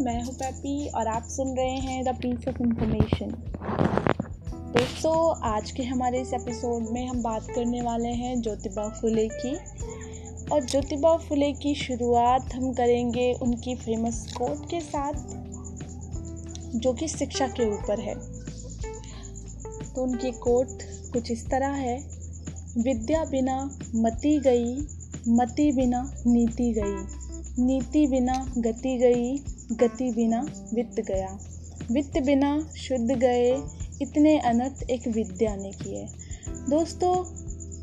मैं हूँ पैपी और आप सुन रहे हैं द पीस ऑफ़ इंफॉर्मेशन दोस्तों, आज के हमारे इस एपिसोड में हम बात करने वाले हैं ज्योतिबा फुले की। और ज्योतिबा फुले की शुरुआत हम करेंगे उनकी फ़ेमस कोट के साथ, जो कि शिक्षा के ऊपर है। तो उनकी कोट कुछ इस तरह है, विद्या बिना मती गई, मति बिना नीति गई, नीति बिना गति गई गति बिना वित्त गया। वित्त बिना शुद्ध गए, इतने अनर्थ एक विद्या ने किए। दोस्तों,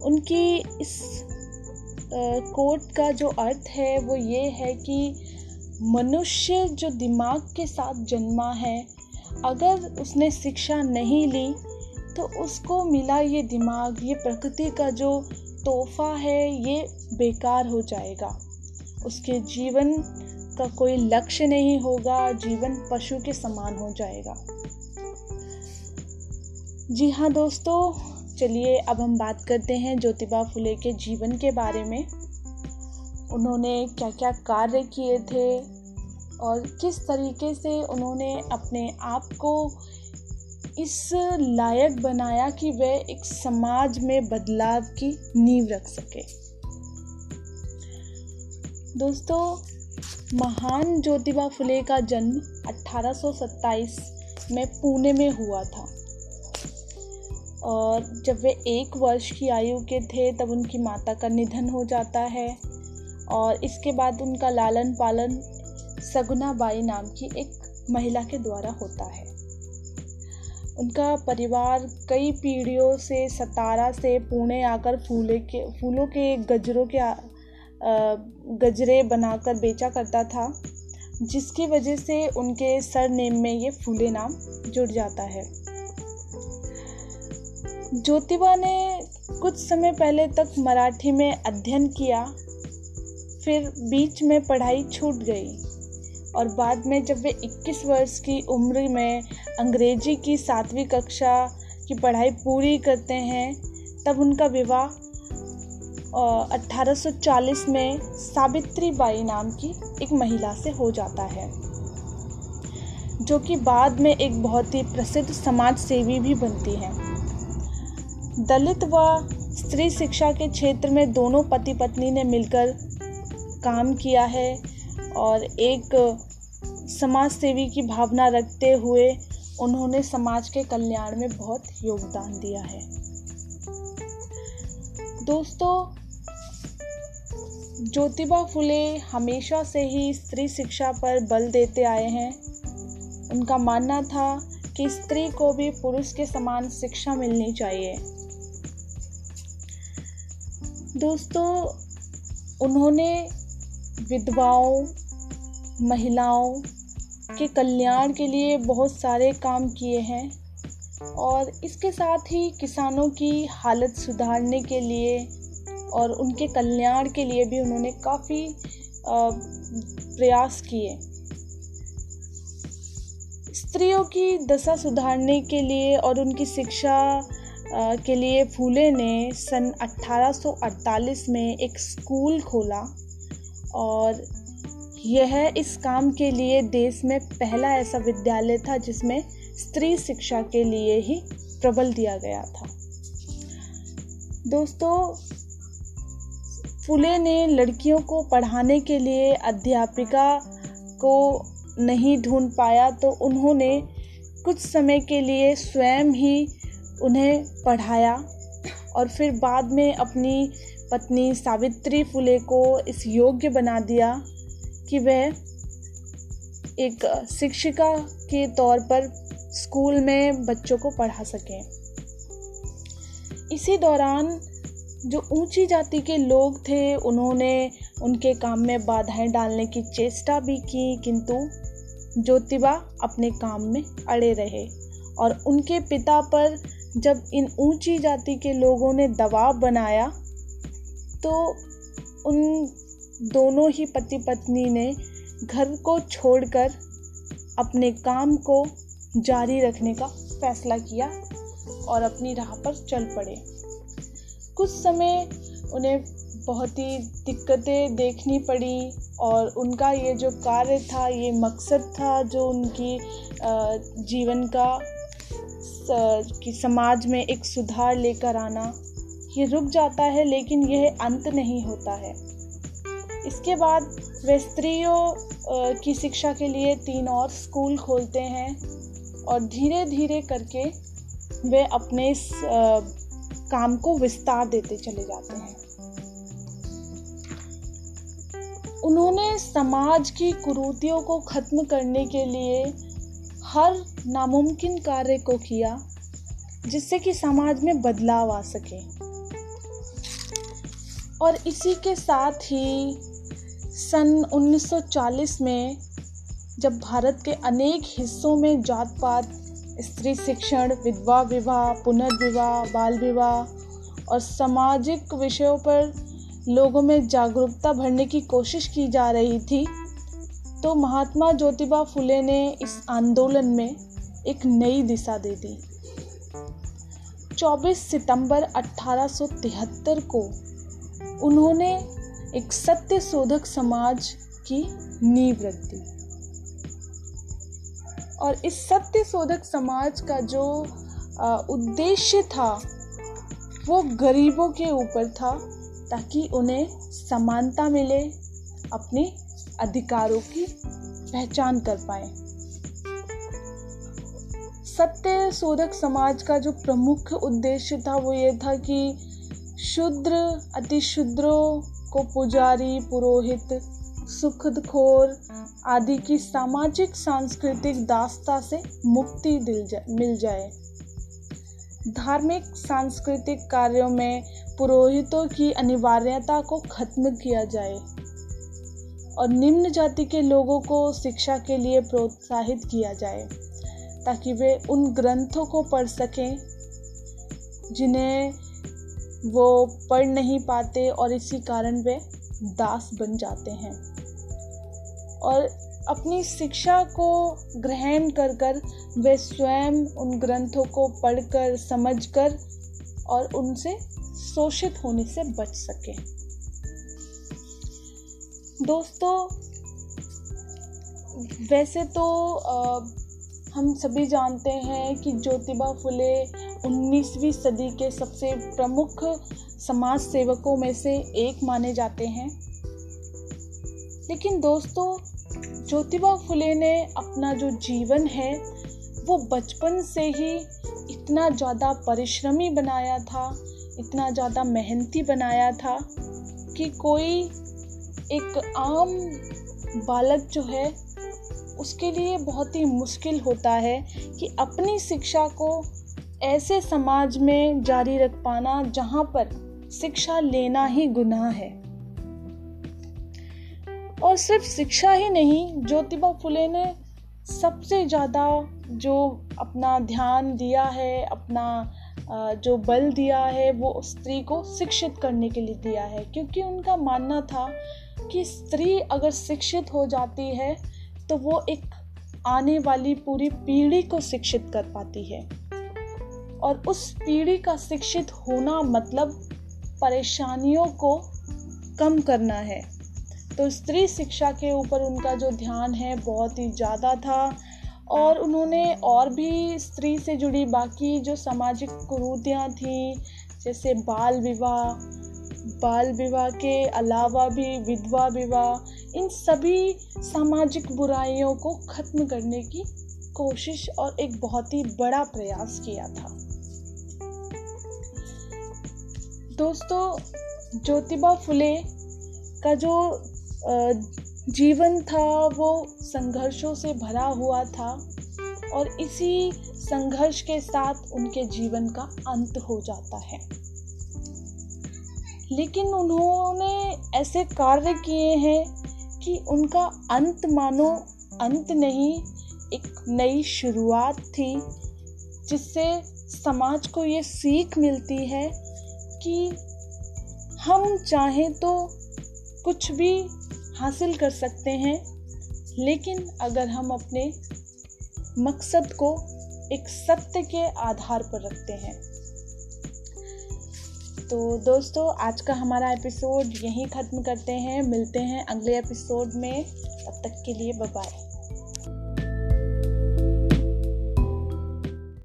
उनकी इस कोट का जो अर्थ है, वो ये है कि मनुष्य जो दिमाग के साथ जन्मा है, अगर उसने शिक्षा नहीं ली तो उसको मिला ये दिमाग, ये प्रकृति का जो तोहफा है, ये बेकार हो जाएगा। उसके जीवन का कोई लक्ष्य नहीं होगा, जीवन पशु के समान हो जाएगा। जी हाँ दोस्तों, चलिए अब हम बात करते हैं ज्योतिबा फुले के जीवन के बारे में। उन्होंने क्या क्या कार्य किए थे और किस तरीके से उन्होंने अपने आप को इस लायक बनाया कि वह एक समाज में बदलाव की नींव रख सके। दोस्तों महान ज्योतिबा फुले का जन्म 1827 में पुणे में हुआ था। और जब वे एक वर्ष की आयु के थे, तब उनकी माता का निधन हो जाता है और इसके बाद उनका लालन पालन सगुना बाई नाम की एक महिला के द्वारा होता है। उनका परिवार कई पीढ़ियों से सतारा से पुणे आकर फूले के, फूलों के, गजरों के गजरे बनाकर बेचा करता था, जिसकी वजह से उनके सर नेम में ये फूले नाम जुड़ जाता है। ज्योतिबा ने कुछ समय पहले तक मराठी में अध्ययन किया, फिर बीच में पढ़ाई छूट गई और बाद में जब वे 21 वर्ष की उम्र में अंग्रेज़ी की सातवीं कक्षा की पढ़ाई पूरी करते हैं, तब उनका विवाह 1840 में सावित्री बाई नाम की एक महिला से हो जाता है, जो कि बाद में एक बहुत ही प्रसिद्ध समाज सेवी भी बनती हैं। दलित व स्त्री शिक्षा के क्षेत्र में दोनों पति पत्नी ने मिलकर काम किया है और एक समाज सेवी की भावना रखते हुए उन्होंने समाज के कल्याण में बहुत योगदान दिया है। दोस्तों, ज्योतिबा फुले हमेशा से ही स्त्री शिक्षा पर बल देते आए हैं। उनका मानना था कि स्त्री को भी पुरुष के समान शिक्षा मिलनी चाहिए। दोस्तों, उन्होंने विधवाओं, महिलाओं के कल्याण के लिए बहुत सारे काम किए हैं। और इसके साथ ही किसानों की हालत सुधारने के लिए और उनके कल्याण के लिए भी उन्होंने काफ़ी प्रयास किए। स्त्रियों की दशा सुधारने के लिए और उनकी शिक्षा के लिए फूले ने सन 1848 में एक स्कूल खोला और यह इस काम के लिए देश में पहला ऐसा विद्यालय था जिसमें स्त्री शिक्षा के लिए ही प्रबल दिया गया था। दोस्तों, फुले ने लड़कियों को पढ़ाने के लिए अध्यापिका को नहीं ढूंढ पाया तो उन्होंने कुछ समय के लिए स्वयं ही उन्हें पढ़ाया और फिर बाद में अपनी पत्नी सावित्री फुले को इस योग्य बना दिया कि वह एक शिक्षिका के तौर पर स्कूल में बच्चों को पढ़ा सकें। इसी दौरान जो ऊँची जाति के लोग थे, उन्होंने उनके काम में बाधाएँ डालने की चेष्टा भी की, किंतु ज्योतिबा अपने काम में अड़े रहे और उनके पिता पर जब इन ऊँची जाति के लोगों ने दबाव बनाया तो उन दोनों ही पति पत्नी ने घर को छोड़कर अपने काम को जारी रखने का फैसला किया और अपनी राह पर चल पड़े। कुछ समय उन्हें बहुत ही दिक्कतें देखनी पड़ी और उनका ये जो कार्य था, ये मकसद था जो उनकी जीवन का कि समाज में एक सुधार लेकर आना, ये रुक जाता है लेकिन यह अंत नहीं होता है। इसके बाद वे स्त्रियों की शिक्षा के लिए तीन और स्कूल खोलते हैं। और धीरे धीरे करके वे अपने इस काम को विस्तार देते चले जाते हैं। उन्होंने समाज की कुरूतियों को खत्म करने के लिए हर नामुमकिन कार्य को किया, जिससे कि समाज में बदलाव आ सके। और इसी के साथ ही सन 1940 में जब भारत के अनेक हिस्सों में जात पात स्त्री शिक्षण विधवा विवाह पुनर्विवाह बाल विवाह और सामाजिक विषयों पर लोगों में जागरूकता भरने की कोशिश की जा रही थी तो महात्मा ज्योतिबा फुले ने इस आंदोलन में एक नई दिशा दे दी। 24 सितंबर 1873 को उन्होंने एक सत्य शोधक समाज की नींव रख दी। और इस सत्य शोधक समाज का जो उद्देश्य था, वो गरीबों के ऊपर था, ताकि उन्हें समानता मिले, अपने अधिकारों की पहचान कर पाए। सत्य शोधक समाज का जो प्रमुख उद्देश्य था, वो ये था कि शुद्र अतिशुद्रों को पुजारी, पुरोहित सुखद खोर आदि की सामाजिक सांस्कृतिक दास्ता से मुक्ति दिल जा, मिल जाए। धार्मिक सांस्कृतिक कार्यों में पुरोहितों की अनिवार्यता को खत्म किया जाए और निम्न जाति के लोगों को शिक्षा के लिए प्रोत्साहित किया जाए ताकि वे उन ग्रंथों को पढ़ सकें जिन्हें वो पढ़ नहीं पाते और इसी कारण वे दास बन जाते हैं। और अपनी शिक्षा को ग्रहण कर कर वे स्वयं उन ग्रंथों को पढ़कर समझकर और उनसे शोषित होने से बच सकें। दोस्तों वैसे तो आ, हम सभी जानते हैं कि ज्योतिबा फुले 19वीं सदी के सबसे प्रमुख समाज सेवकों में से एक माने जाते हैं। लेकिन दोस्तों, ज्योतिबा फुले ने अपना जो जीवन है, वो बचपन से ही इतना ज़्यादा परिश्रमी बनाया था, इतना ज़्यादा मेहनती बनाया था कि कोई एक आम बालक जो है उसके लिए बहुत ही मुश्किल होता है कि अपनी शिक्षा को ऐसे समाज में जारी रख पाना जहाँ पर शिक्षा लेना ही गुनाह है। और सिर्फ़ शिक्षा ही नहीं, ज्योतिबा फुले ने सबसे ज़्यादा जो अपना ध्यान दिया है, अपना जो बल दिया है, वो स्त्री को शिक्षित करने के लिए दिया है। क्योंकि उनका मानना था कि स्त्री अगर शिक्षित हो जाती है तो वो एक आने वाली पूरी पीढ़ी को शिक्षित कर पाती है। और उस पीढ़ी का शिक्षित होना मतलब परेशानियों को कम करना है। तो स्त्री शिक्षा के ऊपर उनका जो ध्यान है बहुत ही ज़्यादा था और उन्होंने और भी स्त्री से जुड़ी बाकी जो सामाजिक कुरूतियाँ थीं, जैसे बाल विवाह बाल विवाह के अलावा भी विधवा विवाह इन सभी सामाजिक बुराइयों को खत्म करने की कोशिश और एक बहुत ही बड़ा प्रयास किया था। दोस्तों, ज्योतिबा फुले का जो जीवन था, वो संघर्षों से भरा हुआ था और इसी संघर्ष के साथ उनके जीवन का अंत हो जाता है। लेकिन उन्होंने ऐसे कार्य किए हैं कि उनका अंत मानो, अंत नहीं, एक नई शुरुआत थी, जिससे समाज को ये सीख मिलती है कि हम चाहें तो कुछ भी हासिल कर सकते हैं, लेकिन अगर हम अपने मकसद को एक सत्य के आधार पर रखते हैं। तो दोस्तों, आज का हमारा एपिसोड यहीं ख़त्म करते हैं। मिलते हैं अगले एपिसोड में। तब तक के लिए बाय